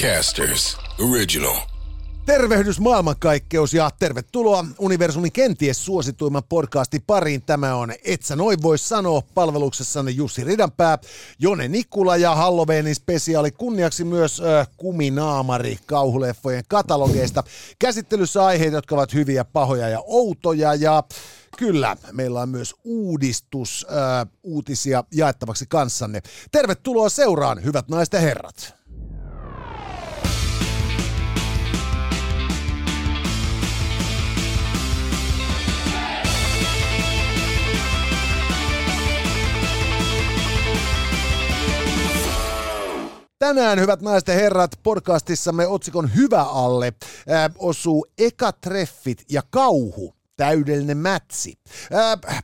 Podcasters Original. Tervehdys maailmankaikkeus ja tervetuloa universumin kenties suosituimman podcastin pariin. Tämä on Et sä noin voi sanoa palveluksessanne Jussi Ridanpää, Jone Nikula ja Halloweenin spesiaali kunniaksi myös äh, kuminaamari kauhuleffojen katalogeista. Käsittelyssä aiheita, jotka ovat hyviä, pahoja ja outoja ja Kyllä, meillä on myös uudistus, äh, uutisia jaettavaksi kanssanne. Tervetuloa seuraan, hyvät naiset ja herrat. Tänään, hyvät naiset ja herrat, podcastissamme otsikon Hyvä alle äh, osuu eka treffit ja kauhu täydellinen mätsi.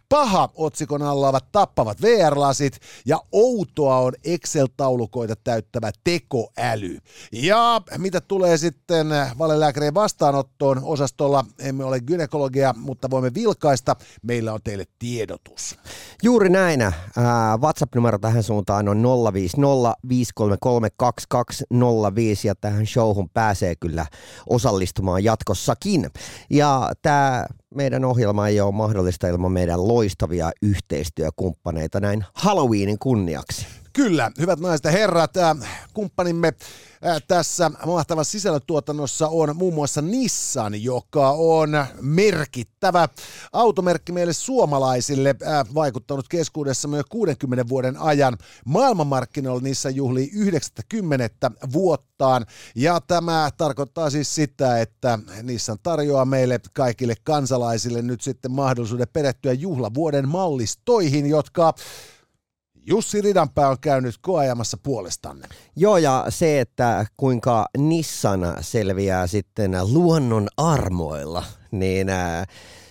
Paha otsikon alla ovat tappavat VR-lasit ja outoa on Excel-taulukoita täyttävä tekoäly. Ja mitä tulee sitten valelääkärien vastaanottoon osastolla, emme ole gynekologia, mutta voimme vilkaista. Meillä on teille tiedotus. Juuri näin. Äh, WhatsApp-numero tähän suuntaan on 050 533 2205 ja tähän showhun pääsee kyllä osallistumaan jatkossakin. Ja tämä meidän ohjelma ei ole mahdollista ilman meidän loistavia yhteistyökumppaneita näin Halloweenin kunniaksi. Kyllä, hyvät naiset ja herrat, äh, kumppanimme äh, tässä mahtavassa sisällötuotannossa on muun muassa Nissan, joka on merkittävä automerkki meille suomalaisille, äh, vaikuttanut keskuudessa myös 60 vuoden ajan. Maailmanmarkkinoilla Nissan juhlii 90 vuottaan, ja tämä tarkoittaa siis sitä, että Nissan tarjoaa meille kaikille kansalaisille nyt sitten mahdollisuuden perehtyä juhlavuoden mallistoihin, jotka Jussi Ridanpää on käynyt koajamassa puolestanne. Joo, ja se, että kuinka Nissan selviää sitten luonnon armoilla, niin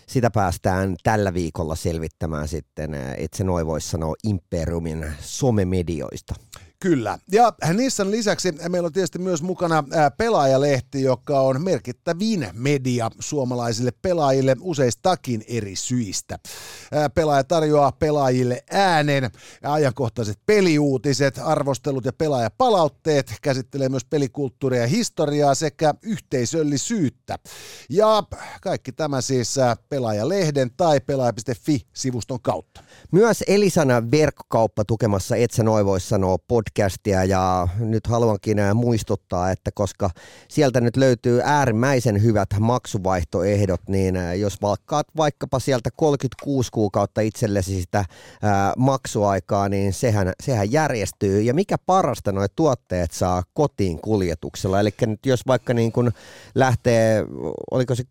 sitä päästään tällä viikolla selvittämään sitten, itse noin voisi sanoa, Imperiumin somemedioista. Kyllä. Ja Nissan lisäksi meillä on tietysti myös mukana pelaajalehti, joka on merkittävin media suomalaisille pelaajille useistakin eri syistä. Pelaaja tarjoaa pelaajille äänen, ajankohtaiset peliuutiset, arvostelut ja pelaajapalautteet, käsittelee myös pelikulttuuria ja historiaa sekä yhteisöllisyyttä. Ja kaikki tämä siis pelaajalehden tai pelaaja.fi-sivuston kautta. Myös Elisana verkkokauppa tukemassa Et sä noin vois sanoa podcastia ja nyt haluankin muistuttaa, että koska sieltä nyt löytyy äärimmäisen hyvät maksuvaihtoehdot, niin jos valkkaat vaikkapa sieltä 36 kuukautta itsellesi sitä ää, maksuaikaa, niin sehän, sehän järjestyy. Ja mikä parasta, noin tuotteet saa kotiin kuljetuksella. Eli nyt jos vaikka niin kun lähtee, oliko se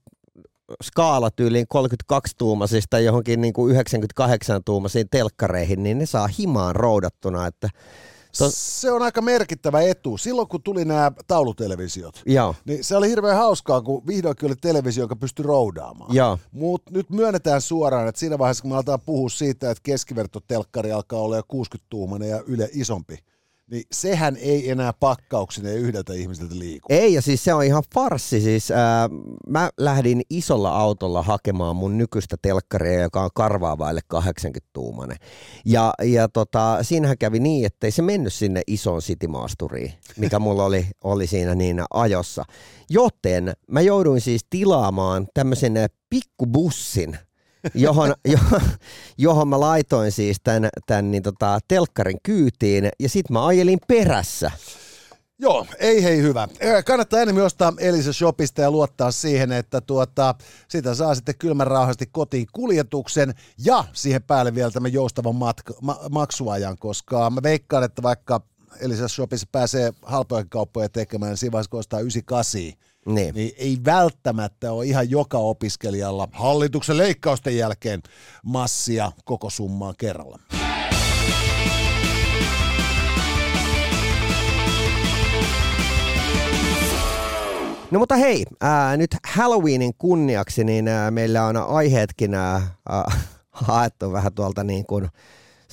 skaalatyyliin 32-tuumaisista johonkin niin kuin 98-tuumaisiin telkkareihin, niin ne saa himaan roudattuna, että Tos... Se on aika merkittävä etu. Silloin kun tuli nämä taulutelevisiot, Joo. niin se oli hirveän hauskaa, kun vihdoinkin oli televisio, joka pystyi roudaamaan. Mutta nyt myönnetään suoraan, että siinä vaiheessa, kun me aletaan puhua siitä, että keskivertotelkkari alkaa olla jo 60-tuumainen ja yle isompi, niin sehän ei enää pakkauksina yhdeltä ihmiseltä liiku. Ei, ja siis se on ihan farssi. Siis, ää, mä lähdin isolla autolla hakemaan mun nykyistä telkkaria, joka on karvaavaille 80-tuumainen. Ja, ja tota, siinähän kävi niin, että ei se mennyt sinne isoon sitimaasturiin, mikä mulla oli, oli siinä niin ajossa. Joten mä jouduin siis tilaamaan tämmöisen pikkubussin – johon, johon, mä laitoin siis tämän, tämän niin tota, telkkarin kyytiin ja sitten mä ajelin perässä. Joo, ei hei hyvä. Kannattaa enemmän ostaa Elisa Shopista ja luottaa siihen, että tuota, sitä saa sitten kylmän rauhasti kotiin kuljetuksen ja siihen päälle vielä tämän joustavan matka, ma, maksuajan, koska mä veikkaan, että vaikka Elisa Shopissa pääsee halpoja kauppoja tekemään, niin siinä vaiheessa kun ostaa 98, niin. niin ei välttämättä ole ihan joka opiskelijalla hallituksen leikkausten jälkeen massia koko summaa kerralla. No mutta hei, ää, nyt Halloweenin kunniaksi, niin ää, meillä on aiheetkin ää, haettu vähän tuolta niin kuin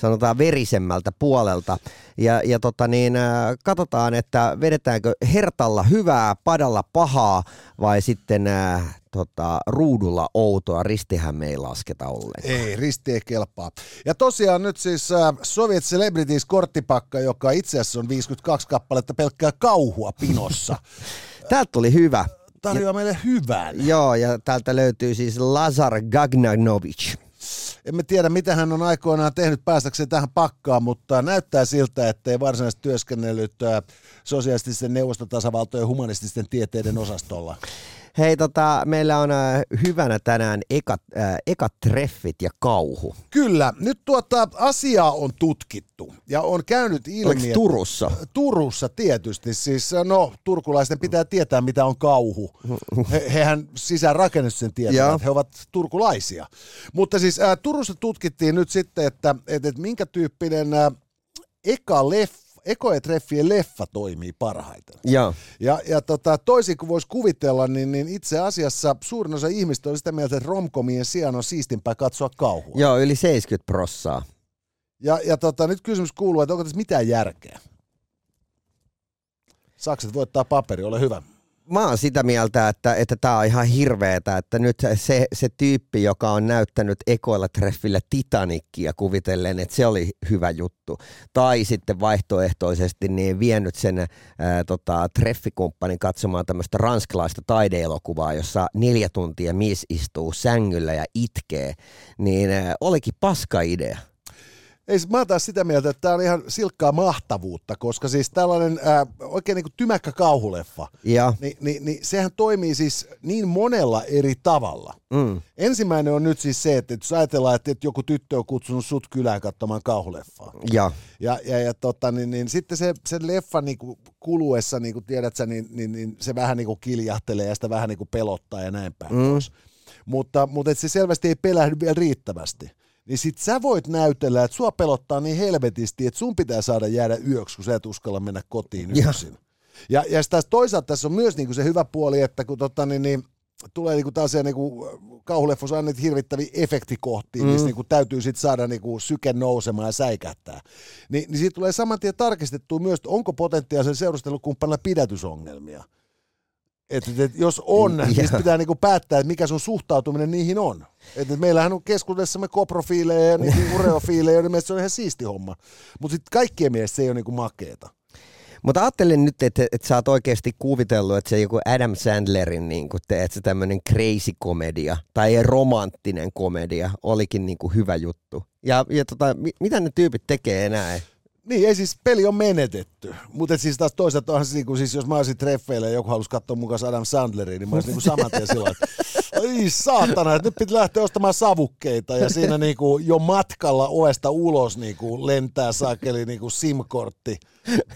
sanotaan verisemmältä puolelta. Ja, ja tota niin, äh, katsotaan, että vedetäänkö hertalla hyvää, padalla pahaa vai sitten äh, tota, ruudulla outoa. Ristihän me ei lasketa ollenkaan. Ei, risti ei kelpaa. Ja tosiaan nyt siis äh, Soviet Celebrities korttipakka, joka itse asiassa on 52 kappaletta pelkkää kauhua pinossa. Täältä tuli hyvä. Tarjoaa meille hyvän. Joo, ja täältä löytyy siis Lazar Gagnanovic. Emme tiedä, mitä hän on aikoinaan tehnyt päästäkseen tähän pakkaan, mutta näyttää siltä, että ei varsinaisesti työskennellyt äh, sosiaalististen neuvostotasavaltojen humanististen tieteiden osastolla. Hei, tota, meillä on äh, hyvänä tänään ekat, äh, ekat treffit ja kauhu. Kyllä, nyt tuota asiaa on tutkittu ja on käynyt ilmi... Oliko Turussa? Turussa tietysti, siis no turkulaisten pitää tietää mitä on kauhu. He, hehän sisään rakennus sen tietävät, he ovat turkulaisia. Mutta siis äh, Turussa tutkittiin nyt sitten, että, että, että minkä tyyppinen äh, eka leffa ekoetreffien leffa toimii parhaiten. Ja, Ja, ja tota, toisin kuin voisi kuvitella, niin, niin itse asiassa suurin osa ihmistä on sitä mieltä, että romkomien sijaan on siistimpää katsoa kauhua. Joo, yli 70 prossaa. Ja, ja tota, nyt kysymys kuuluu, että onko tässä mitään järkeä? Sakset voittaa paperi, ole hyvä. Mä oon sitä mieltä, että että tää on ihan hirveetä, että nyt se, se tyyppi, joka on näyttänyt ekoilla treffillä Titanicia kuvitellen, että se oli hyvä juttu. Tai sitten vaihtoehtoisesti niin vienyt sen ää, tota, treffikumppanin katsomaan tämmöistä ranskalaista taideelokuvaa, jossa neljä tuntia mies istuu sängyllä ja itkee, niin ää, olikin paska idea. Ei, mä oon taas sitä mieltä, että tämä on ihan silkkaa mahtavuutta, koska siis tällainen ää, oikein niin kuin tymäkkä kauhuleffa, Ja, niin, niin, niin sehän toimii siis niin monella eri tavalla. mm, Ensimmäinen on nyt siis se, että jos ajatellaan, että että joku tyttö on kutsunut sut kylään katsomaan kauhuleffaa. ja, Ja, ja, ja tota, niin, niin, sitten se, sen leffan niin kuin kuluessa, niin kuin tiedät sä, niin, niin, niin se vähän niin kuin kiljahtelee ja sitä vähän niin kuin pelottaa ja näin päin Mm. pois. Mutta, mutta et se selvästi ei pelähdy vielä riittävästi. Niin sit sä voit näytellä, että sua pelottaa niin helvetisti, että sun pitää saada jäädä yöksi, kun sä et uskalla mennä kotiin Ja. yksin. Ja, ja sitten taas toisaalta tässä on myös niinku se hyvä puoli, että kun tota, niin, niin, tulee niinku taas niinku, kauhuleffossa on niitä hirvittäviä efektikohtia, mm. missä niinku täytyy sit saada niinku syke nousemaan ja säikähtää. Ni, niin siitä tulee saman tien tarkistettua myös, että onko potentiaalisen seurustelukumppanilla pidätysongelmia. Et, et, et, jos on, Ja. niin pitää niinku päättää, että mikä sun suhtautuminen niihin on. Et, et meillähän on keskuudessamme koprofiileja ja niinku ureofiileja, joiden mielestä se on ihan siisti homma. Mutta sitten kaikkien mielestä se ei ole niinku makeeta. Mutta ajattelin nyt, että, että sä oot oikeasti kuvitellut, että se joku Adam Sandlerin niin teet se tämmöinen crazy komedia tai romanttinen komedia olikin niin hyvä juttu. Ja, ja tota, mi, mitä ne tyypit tekee enää? Niin, ei siis peli on menetetty. Mutta siis taas toisaalta onhan se, niinku, siis jos mä olisin treffeillä ja joku halusi katsoa mukaan Adam Sandlerin, niin mä olisin niinku saman tien sillä että ai saatana, että nyt pitää lähteä ostamaan savukkeita ja siinä niinku jo matkalla ovesta ulos niinku lentää saakeli niinku SIM-kortti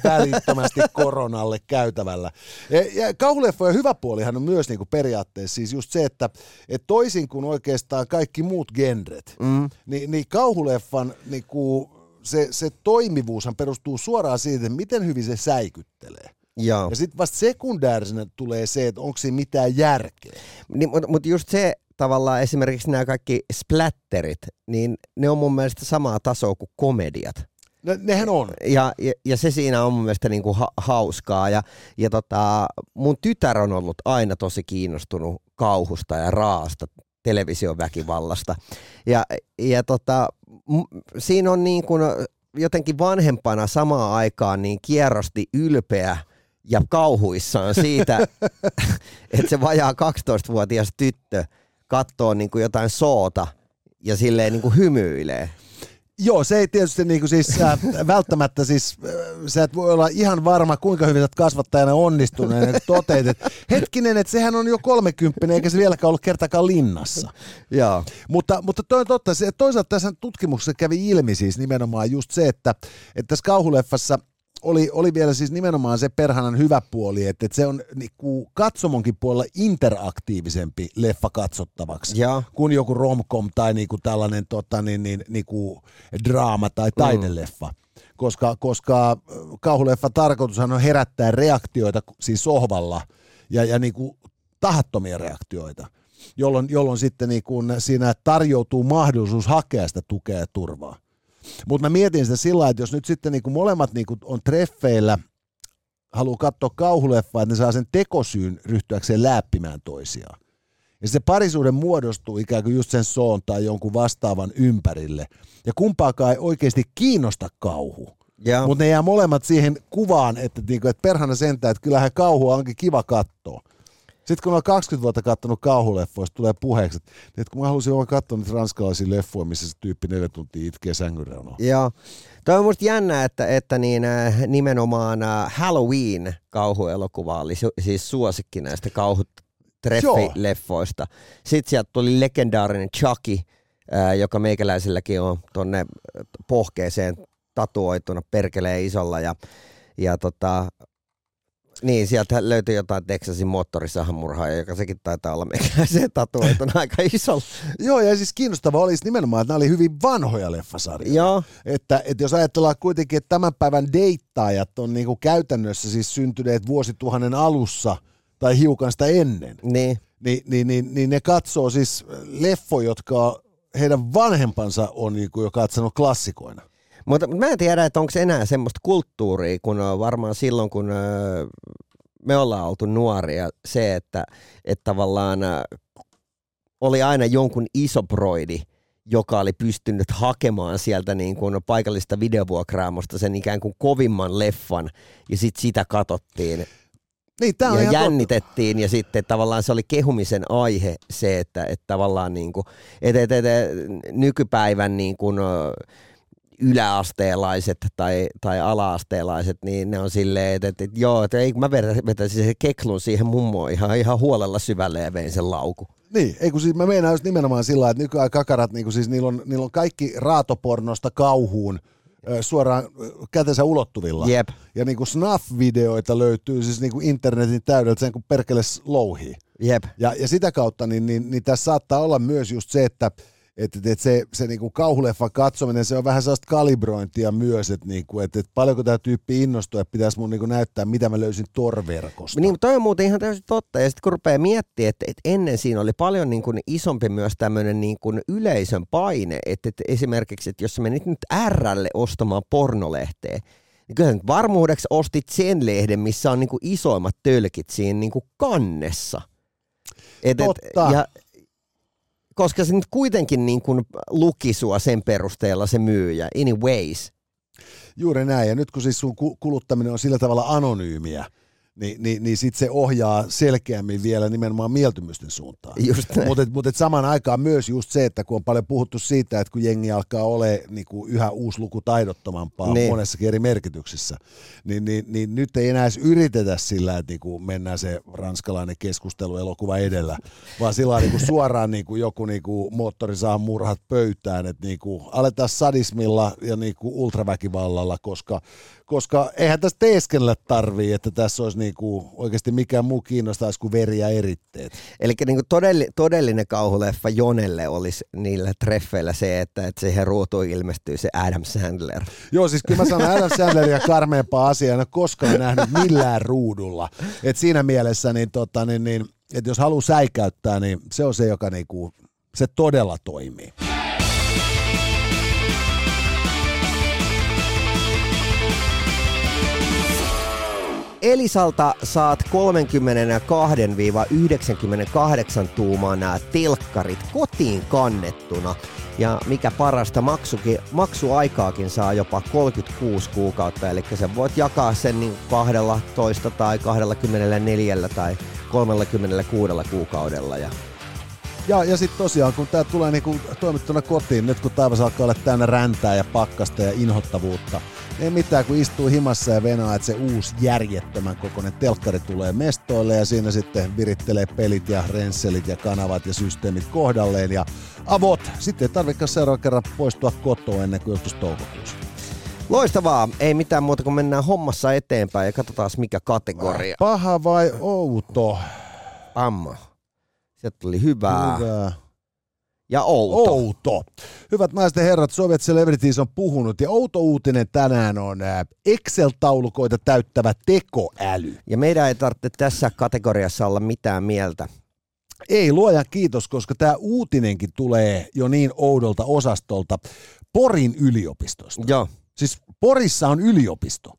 välittömästi koronalle käytävällä. Ja, ja kauhuleffojen hyvä puolihan on myös niinku periaatteessa siis just se, että et toisin kuin oikeastaan kaikki muut genret, Mm. niin, niin kauhuleffan niinku, se, se toimivuushan perustuu suoraan siitä, että miten hyvin se säikyttelee. Joo. Ja sitten vasta sekundäärisenä tulee se, että onko siinä mitään järkeä. Niin, mutta mut just se tavallaan esimerkiksi nämä kaikki splatterit, niin ne on mun mielestä samaa tasoa kuin komediat. Ne, nehän on. Ja, ja, ja se siinä on mun mielestä niinku ha, hauskaa. Ja, ja tota, mun tytär on ollut aina tosi kiinnostunut kauhusta ja raasta television väkivallasta. Ja, ja tota, siinä on niin kuin jotenkin vanhempana samaan aikaan niin kierrosti ylpeä ja kauhuissaan siitä, että se vajaa 12-vuotias tyttö katsoo niin kuin jotain soota ja silleen niin kuin hymyilee. Joo, se ei tietysti niinku siis, äh, välttämättä siis, äh, sä et voi olla ihan varma, kuinka hyvin sä kasvattajana onnistuneen, että toteet, että hetkinen, että sehän on jo 30 eikä se vieläkään ollut kertakaan linnassa. Joo. Mutta, mutta toi on totta, se, toisaalta tässä tutkimuksessa kävi ilmi siis nimenomaan just se, että, että tässä kauhuleffassa oli, oli vielä siis nimenomaan se perhanan hyvä puoli, että, että se on niinku katsomonkin puolella interaktiivisempi leffa katsottavaksi Ja. kuin joku romcom tai niinku tällainen tota, niin, niin, niinku draama tai taideleffa. Koska, koska äh, kauhuleffa tarkoitushan on herättää reaktioita siis sohvalla ja, ja niinku tahattomia reaktioita, jolloin, jolloin sitten niinku siinä tarjoutuu mahdollisuus hakea sitä tukea ja turvaa. Mutta mä mietin sitä sillä että jos nyt sitten niinku molemmat niinku on treffeillä, haluaa katsoa kauhuleffaa, että ne saa sen tekosyyn ryhtyäkseen läppimään toisiaan. Ja se parisuuden muodostuu ikään kuin just sen soon tai jonkun vastaavan ympärille. Ja kumpaakaan ei oikeasti kiinnosta kauhu. Mutta ne jää molemmat siihen kuvaan, että, niinku, että perhana sentään, että kyllähän kauhua onkin kiva katsoa. Sitten kun on 20 vuotta katsonut kauhuleffoista, tulee puheeksi, että, kun mä halusin vaan katsoa niitä ranskalaisia leffoja, missä se tyyppi neljä tuntia itkee sängyn reunalla. Joo. Toi on musta jännä, että, että niin, äh, nimenomaan äh, Halloween kauhuelokuva oli siis suosikki näistä kauhutreffileffoista. Sitten sieltä tuli legendaarinen Chucky, äh, joka meikäläiselläkin on tonne pohkeeseen tatuoituna perkeleen isolla ja, ja tota, niin, sieltä löytyi jotain Texasin moottorisahamurhaa, joka sekin taitaa olla meikäläiseen tatuoituna aika isolla. Joo, ja siis kiinnostavaa olisi nimenomaan, että nämä oli hyvin vanhoja leffasarjoja. Joo, Että, että jos ajatellaan kuitenkin, että tämän päivän deittaajat on niinku käytännössä siis syntyneet vuosituhannen alussa tai hiukan sitä ennen, niin. niin, niin, niin, niin ne katsoo siis leffoja, jotka heidän vanhempansa on niinku jo katsonut klassikoina. Mutta mä en tiedä, että onko enää semmoista kulttuuria, kun on varmaan silloin, kun ö, me ollaan oltu nuoria, se, että, että tavallaan ö, oli aina jonkun iso broidi, joka oli pystynyt hakemaan sieltä niin kuin paikallista videovuokraamosta sen ikään kuin kovimman leffan, ja sitten sitä katsottiin Niin, tää on ja ihan totta. jännitettiin, ja sitten tavallaan se oli kehumisen aihe se, että, että tavallaan niin kuin, et, et, et, nykypäivän niin kuin, yläasteelaiset tai, tai ala-asteelaiset, niin ne on silleen, että, että, että joo, että ei, mä vetäisin se keklun siihen mummoon ihan, ihan huolella syvälle ja vein sen lauku. Niin, ei kun siis mä meinaan just nimenomaan sillä että nykyään kakarat, niin siis niillä on, niillä on kaikki raatopornosta kauhuun suoraan kätensä ulottuvilla. Jep. Ja niin kuin snuff-videoita löytyy siis niin kuin internetin täydeltä sen kuin perkele louhii. Jep. Ja, ja sitä kautta niin, niin, niin tässä saattaa olla myös just se, että että, että se, se niin kuin kauhuleffan katsominen, se on vähän sellaista kalibrointia myös, että, niin kuin, että, että paljonko tämä tyyppi innostuu, että pitäisi mun niin kuin näyttää, mitä mä löysin torverkosta. Niin, toi on muuten ihan täysin totta. Ja sitten kun rupeaa miettimään, että, että ennen siinä oli paljon niin kuin isompi myös tämmöinen niin kuin yleisön paine, että, että esimerkiksi, että jos sä menit nyt Rlle ostamaan pornolehteä, niin kyllä nyt varmuudeksi ostit sen lehden, missä on niin kuin isoimmat tölkit siinä niin kuin kannessa. Et, et, Totta. ja, koska se nyt kuitenkin niin kuin luki sua sen perusteella se myyjä, anyways. Juuri näin, ja nyt kun siis sun ku- kuluttaminen on sillä tavalla anonyymiä, niin, niin, niin sitten se ohjaa selkeämmin vielä nimenomaan mieltymysten suuntaan. Mutta mut et samaan aikaan myös just se, että kun on paljon puhuttu siitä, että kun jengi alkaa olla niinku yhä uuslukutaidottomampaa Niin. niin. monessakin eri merkityksissä, niin, niin, niin nyt ei enää edes yritetä sillä, että niinku mennään se ranskalainen keskustelu elokuva edellä, vaan sillä niinku suoraan niinku joku niinku moottori saa murhat pöytään, että niinku aletaan sadismilla ja niinku ultraväkivallalla, koska, koska eihän tästä teeskennellä tarvii, että tässä olisi niinku oikeasti mikään muu kiinnostaisi kuin veri ja eritteet. Eli niin todelli, todellinen kauhuleffa Jonelle olisi niillä treffeillä se, että, että siihen ruutuun ilmestyy se Adam Sandler. Joo, siis kyllä mä sanon Adam Sandleria karmeampaa asiaa, en ole koskaan nähnyt millään ruudulla. Et siinä mielessä, niin, tota, niin, niin, että jos haluaa säikäyttää, niin se on se, joka niinku, se todella toimii. Elisalta saat 32-98 tuuman telkkarit kotiin kannettuna. Ja mikä parasta, maksukin, maksuaikaakin saa jopa 36 kuukautta, eli sä voit jakaa sen niin 12 tai 24 tai 36 kuukaudella. Ja Ja, ja sitten tosiaan, kun tämä tulee niinku toimittuna kotiin, nyt kun taivas alkaa olla täynnä räntää ja pakkasta ja inhottavuutta, ei mitään, kun istuu himassa ja venaa, että se uusi järjettömän kokoinen telkkari tulee mestoille ja siinä sitten virittelee pelit ja rensselit ja kanavat ja systeemit kohdalleen ja avot. Sitten ei tarvitse seuraavan kerran poistua kotoa ennen kuin joskus toukokuussa. Loistavaa, ei mitään muuta kuin mennään hommassa eteenpäin ja katsotaan mikä kategoria. Paha vai outo? Amma. Sieltä tuli hyvää Hyvä. Ja outo. Outo. Hyvät naiset ja herrat, Soviet Celebrities on puhunut ja outo uutinen tänään on ää, Excel-taulukoita täyttävä tekoäly. Ja meidän ei tarvitse tässä kategoriassa olla mitään mieltä. Ei luojan kiitos, koska tämä uutinenkin tulee jo niin oudolta osastolta. Porin yliopistosta. Joo. Siis Porissa on yliopisto.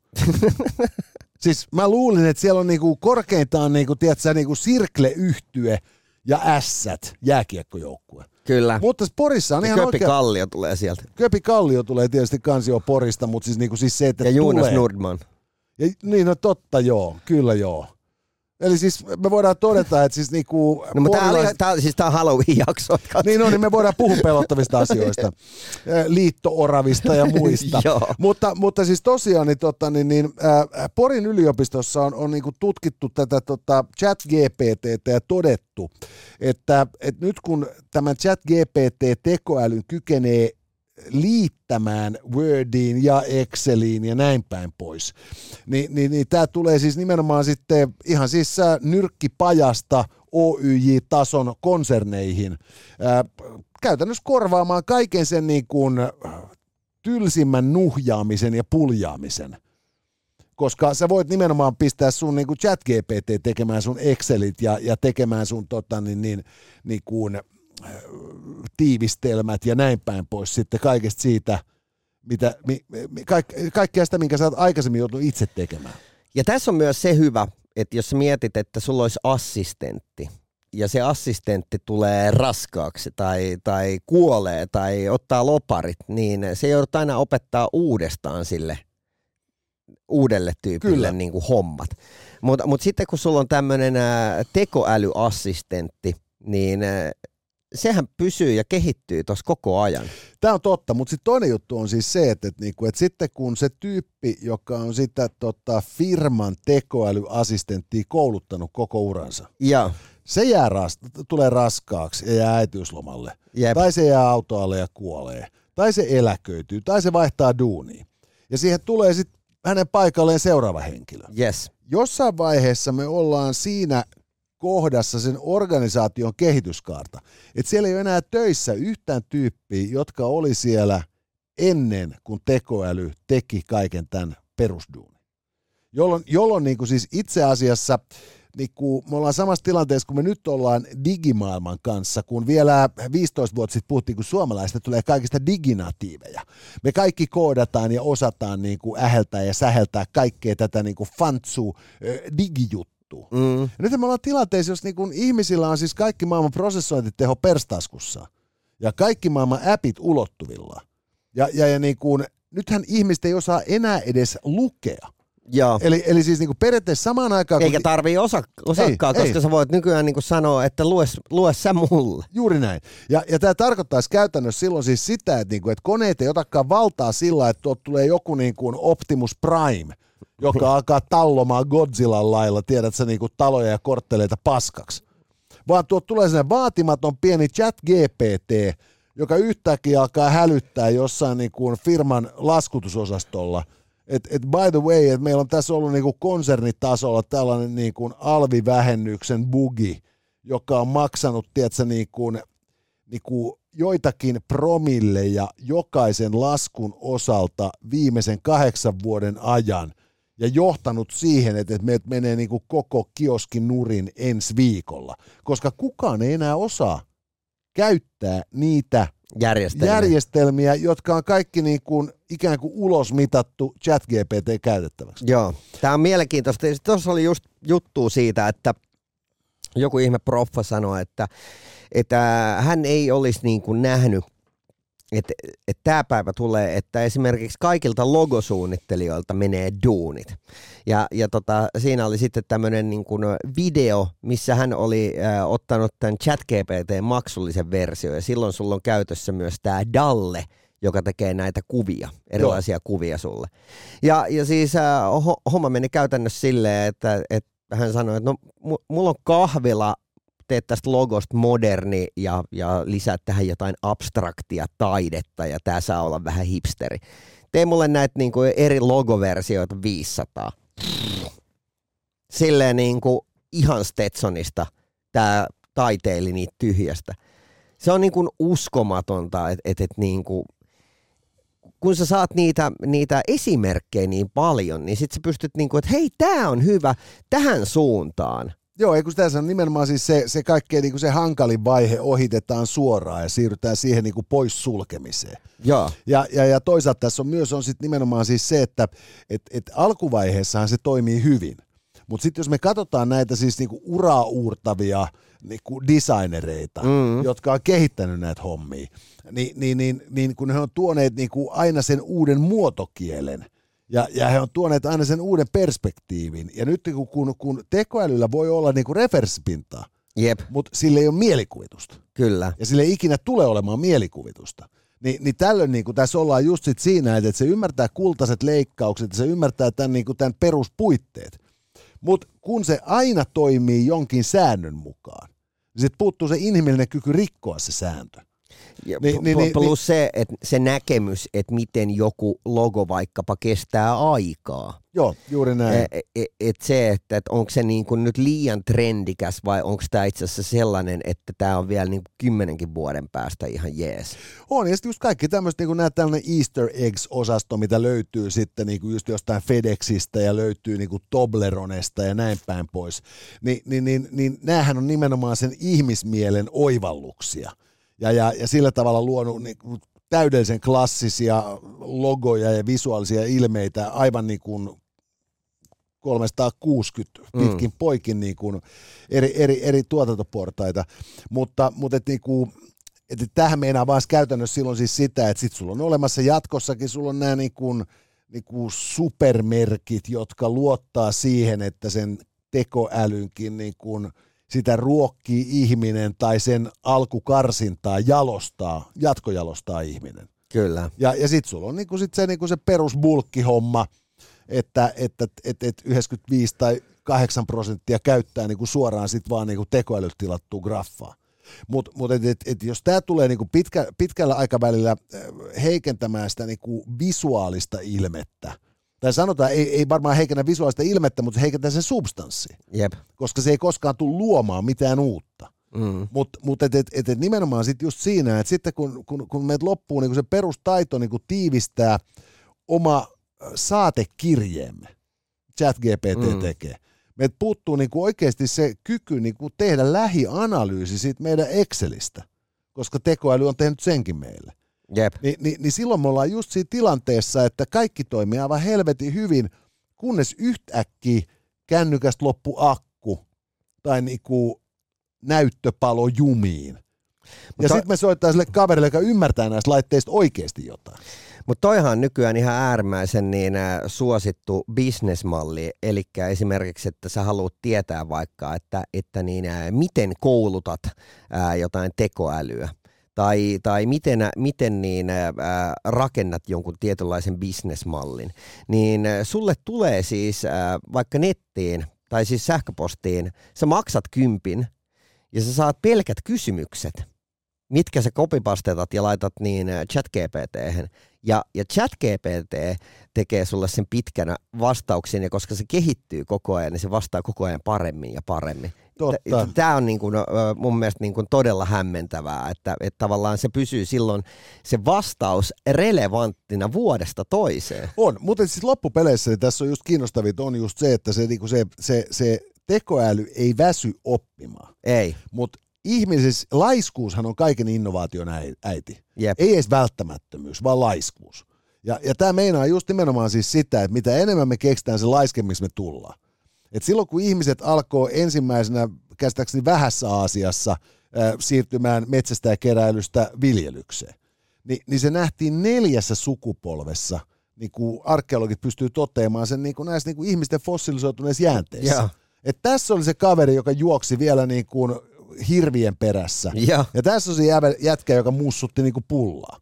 siis mä luulin, että siellä on niinku korkeintaan niinku, tiedätkö, niinku Sirkle-yhtye ja ässät jääkiekkojoukkue. Kyllä. Mutta Porissa on Ja ihan Köpi oikea... Kallio tulee sieltä. Köpi Kallio tulee tietysti kansio Porista, mutta siis, niinku siis se, että Ja Jonas tulee. Nordman. Ja, niin, no totta joo, kyllä joo. Eli siis me voidaan todeta, että siis niinku... No, mutta tää, oli, porilaiset- tää, siis tää on Halloween-jakso. Niin on, niin me voidaan puhua pelottavista asioista, liittooravista ja muista. Mutta, mutta siis tosiaan niin, tota, niin, niin, äh, Porin yliopistossa on, on niin kuin tutkittu tätä tota, chat GPTtä ja todettu, että, että nyt kun tämä chat GPT-tekoälyn kykenee liittämään Wordiin ja Exceliin ja näin päin pois. Niin, niin, niin tämä tulee siis nimenomaan sitten ihan siis äh, nyrkkipajasta OYJ-tason konserneihin ää, käytännössä korvaamaan kaiken sen niin kuin äh, tylsimmän nuhjaamisen ja puljaamisen. Koska sä voit nimenomaan pistää sun niin chat GPT tekemään sun Excelit ja, ja tekemään sun tota, niin, niin, niin kuin, äh, tiivistelmät ja näin päin pois sitten kaikesta siitä, mitä, mi, mi, kaik, kaikkea sitä, minkä sä oot aikaisemmin joutunut itse tekemään. Ja tässä on myös se hyvä, että jos mietit, että sulla olisi assistentti, ja se assistentti tulee raskaaksi tai, tai kuolee tai ottaa loparit, niin se joudut aina opettaa uudestaan sille uudelle tyypille Kyllä. niin kuin hommat. Mutta mut sitten kun sulla on tämmöinen tekoälyassistentti, niin ää, sehän pysyy ja kehittyy tuossa koko ajan. Tämä on totta, mutta sitten toinen juttu on siis se, että, että, niinku, että sitten kun se tyyppi, joka on sitä tota, firman tekoälyassistenttia kouluttanut koko uransa, Ja, se jää ras, tulee raskaaksi ja jää äitiyslomalle. jep, Tai se jää autoalle ja kuolee. Tai se eläköityy. Tai se vaihtaa duunia. Ja siihen tulee sitten hänen paikalleen seuraava henkilö. yes. Jossain vaiheessa me ollaan siinä kohdassa sen organisaation kehityskaarta. Että siellä ei ole enää töissä yhtään tyyppiä, jotka oli siellä ennen kuin tekoäly teki kaiken tämän perusduunin. Jolloin, jolloin niin kuin siis itse asiassa niin kuin me ollaan samassa tilanteessa, kun me nyt ollaan digimaailman kanssa, kun vielä 15 vuotta sitten puhuttiin, kun suomalaista tulee kaikista diginatiiveja. Me kaikki koodataan ja osataan niin kuin äheltää ja säheltää kaikkea tätä niin kuin fantsu ö, digijuttua. Mm. Ja nyt me ollaan tilanteessa, jos niin kuin ihmisillä on siis kaikki maailman prosessointiteho perstaskussa ja kaikki maailman appit ulottuvilla. Ja, ja, ja niin kuin, nythän ihmiset ei osaa enää edes lukea. Joo. Eli, eli siis niin kuin periaatteessa samaan aikaan... Eikä kun- tarvii osa, osakkaa, Ei, koska ei. sä voit nykyään niin sanoa, että lue, lue sä mulle. Juuri näin. Ja, ja tämä tarkoittaisi käytännössä silloin siis sitä, että, niinku, että koneet ei otakaan valtaa sillä, että tuolta tulee joku niin kuin Optimus Prime, joka alkaa tallomaan Godzillan lailla, tiedät sä, niin kuin taloja ja kortteleita paskaksi. Vaan tuolta tulee sellainen vaatimaton pieni chat GPT, joka yhtäkkiä alkaa hälyttää jossain niin kuin firman laskutusosastolla. Et, et by the way, että meillä on tässä ollut niin kuin konsernitasolla tällainen niin kuin alvivähennyksen bugi, joka on maksanut, tiedätkö, niin kuin, niin kuin joitakin promilleja jokaisen laskun osalta viimeisen kahdeksan vuoden ajan ja johtanut siihen, että meiltä menee niin kuin koko kioskin nurin ensi viikolla, koska kukaan ei enää osaa käyttää niitä Järjestelmä. järjestelmiä, jotka on kaikki niin kuin ikään kuin ulosmitattu chat GPT käytettäväksi. Joo, tämä on mielenkiintoista. Tuossa oli just juttu siitä, että joku ihme proffa sanoi, että, että hän ei olisi niin kuin nähnyt, että, että tämä päivä tulee, että esimerkiksi kaikilta logosuunnittelijoilta menee duunit. Ja, ja tota, siinä oli sitten tämmöinen niin kuin video, missä hän oli äh, ottanut tämän ChatGPT maksullisen versio, ja silloin sulla on käytössä myös tämä Dalle, joka tekee näitä kuvia, erilaisia Joo. kuvia sulle. Ja, ja siis äh, ho- homma meni käytännössä silleen, että, että hän sanoi, että no mu- mulla on kahvila, teet tästä logosta moderni ja, ja lisäät tähän jotain abstraktia taidetta ja tää saa olla vähän hipsteri. Tee mulle näitä niinku eri logoversioita 500. Silleen niinku ihan Stetsonista tää taiteili niitä tyhjästä. Se on niinku uskomatonta, että et, et niinku, kun sä saat niitä, niitä esimerkkejä niin paljon, niin sit sä pystyt niinku, että hei, tää on hyvä tähän suuntaan. Joo, ei kun tässä on nimenomaan siis se, se kaikkein niin kuin se hankalin vaihe ohitetaan suoraan ja siirrytään siihen niin kuin pois sulkemiseen. Joo. Ja, ja, ja toisaalta tässä on myös on sit nimenomaan siis se, että et, et alkuvaiheessahan se toimii hyvin. Mutta sitten jos me katsotaan näitä siis niinku uraa uurtavia niinku designereita, mm. jotka on kehittänyt näitä hommia, niin, niin, niin, niin kun he on tuoneet niinku aina sen uuden muotokielen, ja, ja he on tuoneet aina sen uuden perspektiivin. Ja nyt kun, kun, kun tekoälyllä voi olla niinku referenssipintaa, Jep, mutta sillä ei ole mielikuvitusta. kyllä. Ja sille ei ikinä tule olemaan mielikuvitusta. Ni, niin tällöin niin kuin tässä ollaan just sit siinä, että, että se ymmärtää kultaiset leikkaukset, se ymmärtää tämän, niin kuin tämän peruspuitteet. Mutta kun se aina toimii jonkin säännön mukaan, niin sitten puuttuu se inhimillinen kyky rikkoa se sääntö. Ja Niin, niin, plus se, että se näkemys, että miten joku logo vaikkapa kestää aikaa. Joo, juuri näin. Et, et, et se, että et onko se niin kuin nyt liian trendikäs vai onko tämä itse asiassa sellainen, että tämä on vielä niin kuin kymmenenkin vuoden päästä ihan jees. On, ja sitten just kaikki tämmöistä, niin kuin nämä tällainen Easter Eggs-osasto, mitä löytyy sitten niin kuin just jostain FedExistä ja löytyy niin kuin Tobleronesta ja näin päin pois, niin, niin, niin, niin näähän on nimenomaan sen ihmismielen oivalluksia. Ja, ja, ja sillä tavalla luonut niin kuin täydellisen klassisia logoja ja visuaalisia ilmeitä aivan niin kuin 360 pitkin mm. poikin niin kuin eri, eri, eri tuotantoportaita, mutta, mutta et niin kuin, että tähän meinaa vaan käytännössä silloin siis sitä, että sit sulla on olemassa jatkossakin, sulla on nämä niin kuin, niin kuin supermerkit, jotka luottaa siihen, että sen tekoälynkin niin kuin sitä ruokkii ihminen tai sen alkukarsintaa jalostaa, jatkojalostaa ihminen. Kyllä. Ja, ja sitten sulla on niinku sit se, niinku se perusbulkkihomma, että, että, että, että 95 tai 8 prosenttia käyttää niinku suoraan sit vaan niinku tekoälyt tilattua graffaa. Mutta mut et, et, et jos tämä tulee niinku pitkä, pitkällä aikavälillä äh, heikentämään sitä niinku visuaalista ilmettä, tai sanotaan, ei, ei varmaan heikennä visuaalista ilmettä, mutta se heikentää sen substanssia, Jep. koska se ei koskaan tule luomaan mitään uutta. Mm. Mutta mut et, et, et, et nimenomaan sit just siinä, että sitten kun, kun, kun meiltä loppuu niin se perustaito niin tiivistää oma äh, saatekirjeemme, ChatGPT Mm. mm. tekee. Meiltä puuttuu niin oikeasti se kyky niin tehdä lähianalyysi siitä meidän Excelistä, koska tekoäly on tehnyt senkin meille. Jep. Ni, niin, niin silloin me ollaan just siinä tilanteessa, että kaikki toimii aivan helvetin hyvin, kunnes yhtäkkiä kännykästä loppu akku tai niinku näyttöpalo jumiin. ja Mutta- sitten me soittaa sille kaverille, joka ymmärtää näistä laitteista oikeasti jotain. Mutta toihan on nykyään ihan äärimmäisen niin, äh, suosittu bisnesmalli, eli esimerkiksi, että sä haluat tietää vaikka, että, että niin, äh, miten koulutat ää, jotain tekoälyä. Tai, tai miten, miten niin, ää, rakennat jonkun tietynlaisen bisnesmallin, niin ää, sulle tulee siis ää, vaikka nettiin tai siis sähköpostiin, sä maksat kympin ja sä saat pelkät kysymykset, mitkä sä kopipastetat ja laitat niin ää, ChatGPT:hen. Ja, ja ChatGPT tekee sulle sen pitkänä vastauksen, ja koska se kehittyy koko ajan, niin se vastaa koko ajan paremmin ja paremmin. Totta. Tämä on niin kuin, ö, mun mielestä niin kuin todella hämmentävää, että, että tavallaan se pysyy silloin se vastaus relevanttina vuodesta toiseen. On, mutta siis loppupeleissä niin tässä on just kiinnostavinta on just se, että se, niinku se, se, se tekoäly ei väsy oppimaan. Ei, Mutta ihmisessä laiskuushan on kaiken innovaation äi- äiti. jep, Ei edes välttämättömyys, vaan laiskuus. Ja, ja tämä meinaa just nimenomaan siis sitä, että mitä enemmän me keksitään, se laiskemmiksi me tullaan. Et silloin kun ihmiset alkoi ensimmäisenä, käsittääkseni vähässä Aasiassa, äh, siirtymään metsästä ja keräilystä viljelykseen, niin, niin se nähtiin neljässä sukupolvessa, niin kuin arkeologit pystyy toteamaan sen niin kuin näissä niin kuin ihmisten fossilisoituneissa jäänteissä. Joo. Et tässä oli se kaveri, joka juoksi vielä niin kuin hirvien perässä. ja, Ja tässä on se jätkä, joka mussutti niinku pullaa.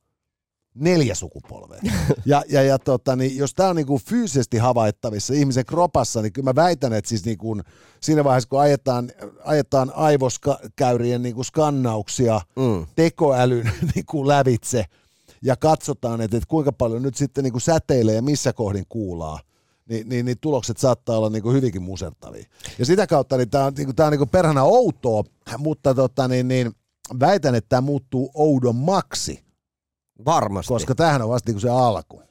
Neljä sukupolvea. Ja, ja, ja tota, niin jos tämä on niinku fyysisesti havaittavissa ihmisen kropassa, niin kyllä mä väitän, että siis niinku siinä vaiheessa, kun ajetaan, ajetaan aivoskäyrien niinku skannauksia mm, tekoälyn niinku lävitse ja katsotaan, että, että kuinka paljon nyt sitten niinku säteilee ja missä kohdin kuulaa, niin, niin, niin tulokset saattaa olla niinku hyvinkin musertavia. Ja sitä kautta niin tämä on, niinku, tää on niinku perhana outoa, mutta tota, niin, niin, väitän, että tämä muuttuu oudommaksi, varmasti. koska tämähän on vasta niinku se alku.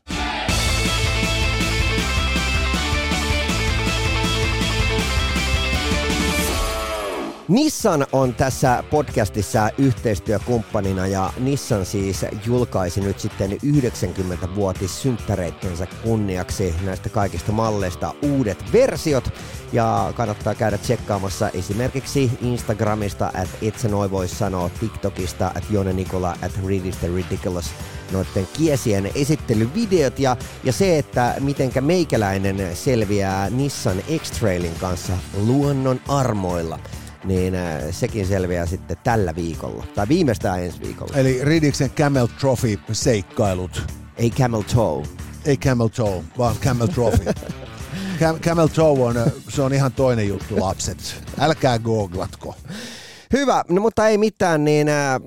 Nissan on tässä podcastissa yhteistyökumppanina ja Nissan siis julkaisi nyt sitten 90-vuotis synttäreittensä kunniaksi näistä kaikista malleista uudet versiot. Ja kannattaa käydä tsekkaamassa esimerkiksi Instagramista, että itse noin voisi sanoa, TikTokista, että Jone Nikola, että Read is the Ridiculous, noiden kiesien esittelyvideot. Ja, ja se, että mitenkä meikäläinen selviää Nissan X-Trailin kanssa luonnon armoilla niin äh, sekin selviää sitten tällä viikolla, tai viimeistään ensi viikolla. Eli Ridiksen Camel Trophy seikkailut. Ei Camel Toe. Ei Camel Toe, vaan Camel Trophy. Cam- Camel Toe on, äh, se on ihan toinen juttu, lapset. Älkää googlatko. Hyvä, no mutta ei mitään, niin äh,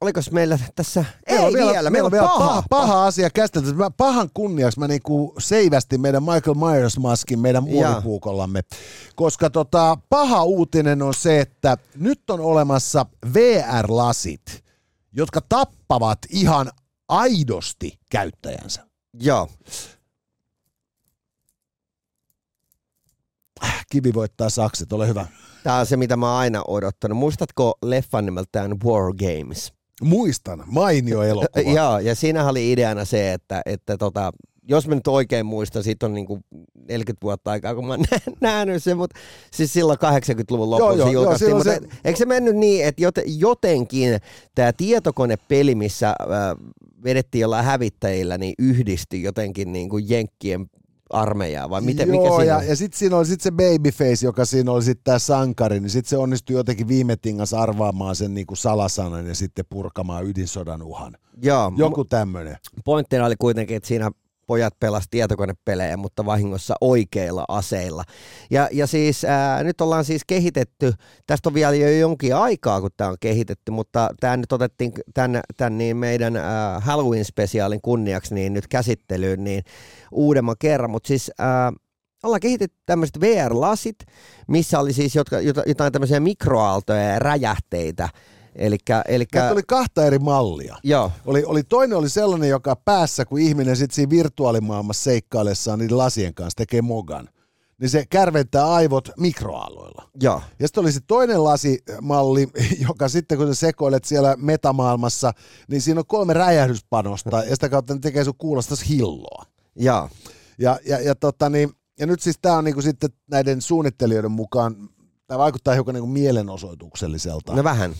oliko meillä tässä, Meillä ei on vielä, vielä, meillä on vielä paha, paha, paha. asia käsitelty. Pahan kunniaksi mä niinku seivästin meidän Michael Myers-maskin meidän muoripuukollamme. Koska tota, paha uutinen on se, että nyt on olemassa VR-lasit, jotka tappavat ihan aidosti käyttäjänsä. Joo, Kivi voittaa sakset, ole hyvä. tämä on se mitä mä oon aina odottanut. Muistatko leffan nimeltään War Games? Muistan, mainio elokuva. Joo, ja siinä oli ideana se, että, että tota, jos mä nyt oikein muistan, siitä on niinku 40 vuotta aikaa, kun mä oon nä- nähnyt sen, mutta siis silloin 80-luvun lopussa joo, se joo, julkaistiin. Mutta se- se... eikö se mennyt niin, että joten, jotenkin tämä tietokonepeli, missä äh, vedettiin jollain hävittäjillä, niin yhdistyi jotenkin niin kuin Jenkkien armeijaa, vai miten, Joo, mikä siinä ja, ja sitten siinä oli sit se babyface, joka siinä oli sitten tämä sankari, niin sitten se onnistui jotenkin viime tingas arvaamaan sen niinku salasanan ja sitten purkamaan ydinsodan uhan. Joo, Joku tämmöinen. pointtina oli kuitenkin, että siinä pojat pelas tietokonepelejä, mutta vahingossa oikeilla aseilla. Ja, ja siis ää, nyt ollaan siis kehitetty, tästä on vielä jo jonkin aikaa, kun tämä on kehitetty, mutta tämä nyt otettiin tämän, tämän niin meidän ää, Halloween-spesiaalin kunniaksi niin nyt käsittelyyn niin uudemman kerran, mutta siis ää, ollaan kehitetty tämmöiset VR-lasit, missä oli siis jotain tämmöisiä mikroaaltoja ja räjähteitä, Elikkä, elikkä, Näitä oli kahta eri mallia. joo, Oli, oli, toinen oli sellainen, joka päässä, kun ihminen sitten siinä virtuaalimaailmassa seikkaillessaan niiden lasien kanssa tekee mogan, niin se kärventää aivot mikroaaloilla. joo, Ja sitten oli se toinen lasimalli, joka sitten kun sä sekoilet siellä metamaailmassa, niin siinä on kolme räjähdyspanosta ja sitä kautta ne tekee sun kuulostas hilloa. joo. Ja, ja, ja, tota niin, ja nyt siis tämä on niinku sitten näiden suunnittelijoiden mukaan, tämä vaikuttaa hiukan niinku mielenosoitukselliselta, No vähän.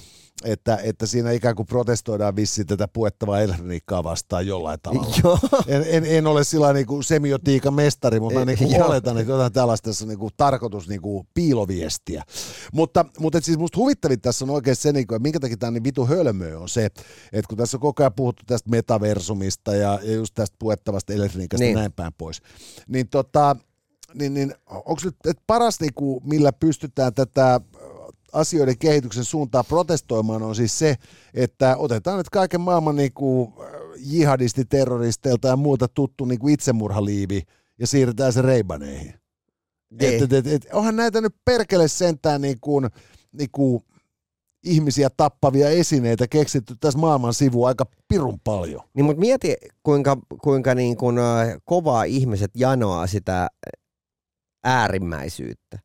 Että, että siinä ikään kuin protestoidaan vissiin tätä puettavaa elektroniikkaa vastaan jollain tavalla. Joo. En, en, en ole sillä niinku semiotiikan mestari, mutta mä niinku Joo. oletan, että jotain tällaista tässä on niinku tarkoitus niinku piiloviestiä. Mutta, mutta siis musta huvittavin tässä on oikein se, niinku, että minkä takia tämä niin vitu hölmöä on se, että kun tässä on koko ajan puhuttu tästä metaversumista ja, ja just tästä puettavasta elektroniikasta Niin. niin. näin päin pois, niin tota, niin, niin onko nyt et paras, niinku, millä pystytään tätä asioiden kehityksen suuntaan protestoimaan on siis se, että otetaan nyt kaiken maailman niinku jihadistiterroristeilta ja muuta tuttu niinku itsemurhaliivi ja siirretään se reibaneihin. Niin. Et, et, et, et, onhan näitä nyt perkele sentään niinku, niinku ihmisiä tappavia esineitä keksitty tässä maailman sivuun aika pirun paljon. Niin, mutta mieti, kuinka, kuinka niin kuin, äh, kovaa ihmiset janoaa sitä äärimmäisyyttä.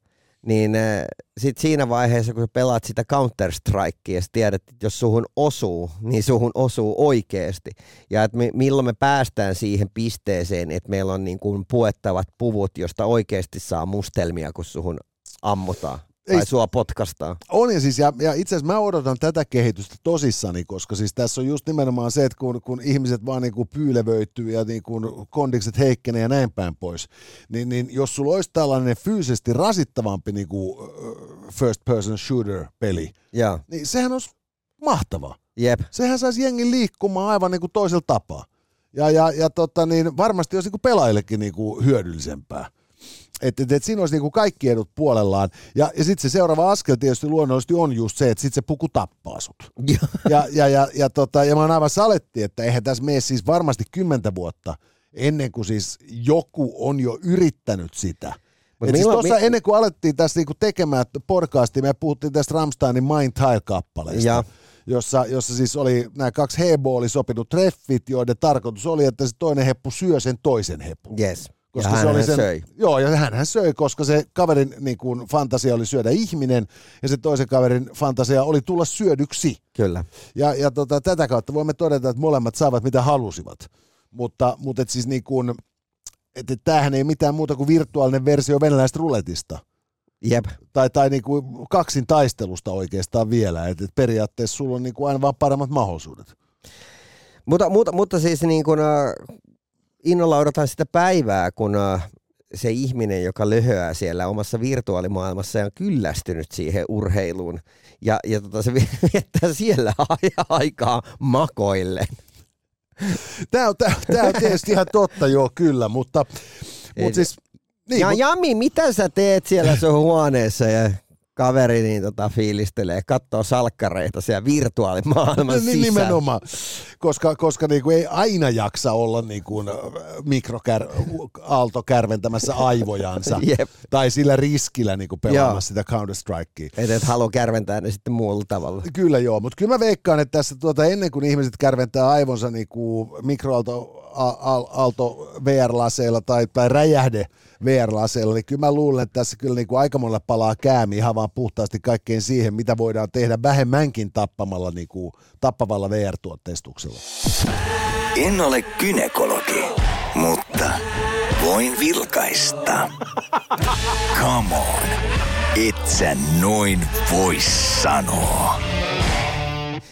Niin äh, sit siinä vaiheessa, kun sä pelaat sitä Counter-Strikea ja tiedät, että jos suhun osuu, niin suhun osuu oikeasti. Ja että me, milloin me päästään siihen pisteeseen, että meillä on niin kuin puettavat puvut, josta oikeasti saa mustelmia, kun suhun ammutaan. Tai Ei- sua potkastaan. On ja siis, ja, ja itse asiassa mä odotan tätä kehitystä tosissani, koska siis tässä on just nimenomaan se, että kun, kun ihmiset vaan niinku pyylevöityy ja niinku kondikset heikkenee ja näin päin pois, niin, niin jos sulla olisi tällainen fyysisesti rasittavampi niinku ö, first person shooter peli, Joo, niin sehän olisi mahtava. jep. Sehän saisi jengin liikkumaan aivan niinku toisella tapaa. Ja, ja, ja tota, niin varmasti olisi niinku pelaajillekin niinku hyödyllisempää. Että et, et siinä olisi niinku kaikki edut puolellaan. Ja, ja sitten se seuraava askel tietysti luonnollisesti on just se, että sitten se puku tappaa sut. Joo. Ja, ja, ja, ja, tota, ja mä oon aivan saletti, että eihän tässä mene siis varmasti kymmentä vuotta ennen kuin siis joku on jo yrittänyt sitä. Mut Et siis tossa mi- ennen kuin alettiin tässä niinku tekemään podcastia, me puhuttiin tästä Rammsteinin Mind Tile-kappaleesta, Ja. jossa, jossa siis oli nämä kaksi heboa oli sopinut treffit, joiden tarkoitus oli, että se toinen heppu syö sen toisen hepun. Yes. Koska ja se oli sen, söi. Joo, ja hän söi, koska se kaverin niin kuin, fantasia oli syödä ihminen, ja se toisen kaverin fantasia oli tulla syödyksi. Kyllä. Ja, ja tota, tätä kautta voimme todeta, että molemmat saavat mitä halusivat. Mutta, mutta et siis niin kuin, että tämähän ei mitään muuta kuin virtuaalinen versio venäläistä ruletista. Jep. Tai, tai niin kuin kaksin taistelusta oikeastaan vielä, että periaatteessa sulla on niin kuin aina vaan paremmat mahdollisuudet. Mutta, mutta, mutta siis niin kuin, äh, innolla odotan sitä päivää, kun äh, se ihminen, joka löhöää siellä omassa virtuaalimaailmassa ja on kyllästynyt siihen urheiluun ja, ja tota, se viettää siellä aikaa makoille. Tämä on, tämä, tämä on tietysti ihan totta, joo, kyllä, mutta, mutta siis... Niin, ja mut... Jami, mitä sä teet siellä sun huoneessa ja kaveri niin tota, fiilistelee, katsoo salkkareita siellä virtuaalimaailmassa niin, Nimenomaan, koska, koska niin kuin ei aina jaksa olla niin kuin mikrokär- kärventämässä aivojansa Jep. tai sillä riskillä niin kuin pelaamassa joo. sitä Counter-Strikea. Et, et halua kärventää ne sitten muulla tavalla. Kyllä joo, mutta kyllä mä veikkaan, että tässä tuota, ennen kuin ihmiset kärventää aivonsa niin kuin mikroaalto aalto VR-laseilla tai, tai räjähde VR-laseilla, niin kyllä mä luulen, että tässä kyllä niin kuin aika monella palaa käämi ihan vaan puhtaasti kaikkeen siihen, mitä voidaan tehdä vähemmänkin tappamalla niin kuin, tappavalla VR-tuotteistuksella. En ole kynekologi, mutta voin vilkaista. Come on, et sä noin voi sanoa.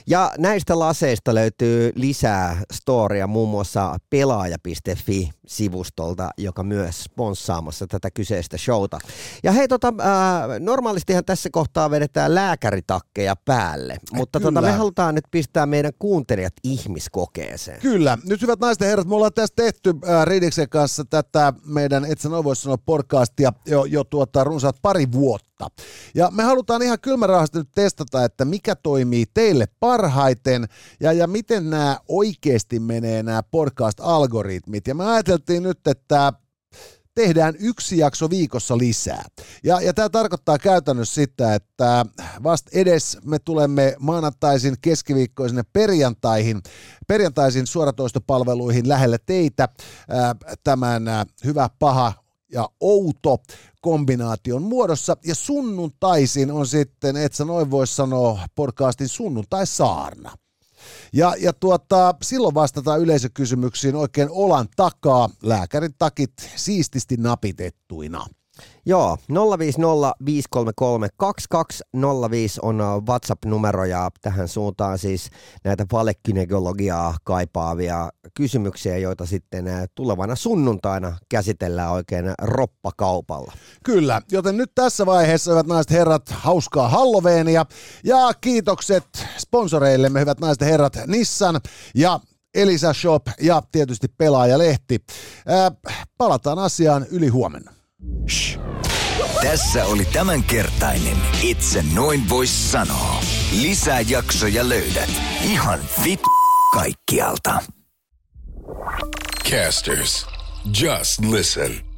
Ja näistä laseista löytyy lisää storia muun muassa pelaaja.fi-sivustolta, joka myös sponssaamassa tätä kyseistä showta. Ja hei, tota, äh, normaalistihan tässä kohtaa vedetään lääkäritakkeja päälle, mutta tota, me halutaan nyt pistää meidän kuuntelijat ihmiskokeeseen. Kyllä. Nyt hyvät naisten herrat, me ollaan tässä tehty äh, Ridiksen kanssa tätä meidän Et sä voisi sanoa podcastia jo, jo tuota, runsaat pari vuotta vuotta. Ja me halutaan ihan kylmärahasta nyt testata, että mikä toimii teille parhaiten ja, ja miten nämä oikeasti menee nämä podcast-algoritmit. Ja me ajateltiin nyt, että tehdään yksi jakso viikossa lisää. Ja, ja tämä tarkoittaa käytännössä sitä, että vasta edes me tulemme maanantaisin, keskiviikkoisin ja perjantaihin, perjantaisin suoratoistopalveluihin lähelle teitä tämän hyvä, paha ja outo kombinaation muodossa. Ja sunnuntaisin on sitten, et sä noin voi sanoa, podcastin sunnuntai-saarna. Ja, ja tuota, silloin vastataan yleisökysymyksiin oikein olan takaa, lääkärin takit siististi napitettuina. Joo, 050 533 2205 on äh, WhatsApp-numero ja tähän suuntaan siis näitä valekynekologiaa kaipaavia kysymyksiä, joita sitten äh, tulevana sunnuntaina käsitellään oikein roppakaupalla. Kyllä, joten nyt tässä vaiheessa, hyvät naiset herrat, hauskaa Halloweenia ja kiitokset sponsoreillemme, hyvät naiset herrat, Nissan ja Elisa Shop ja tietysti Pelaajalehti. Äh, palataan asiaan yli huomenna. Shh. Tässä oli tämänkertainen Itse noin vois sanoa. Lisää jaksoja löydät ihan vit kaikkialta. Casters, just listen.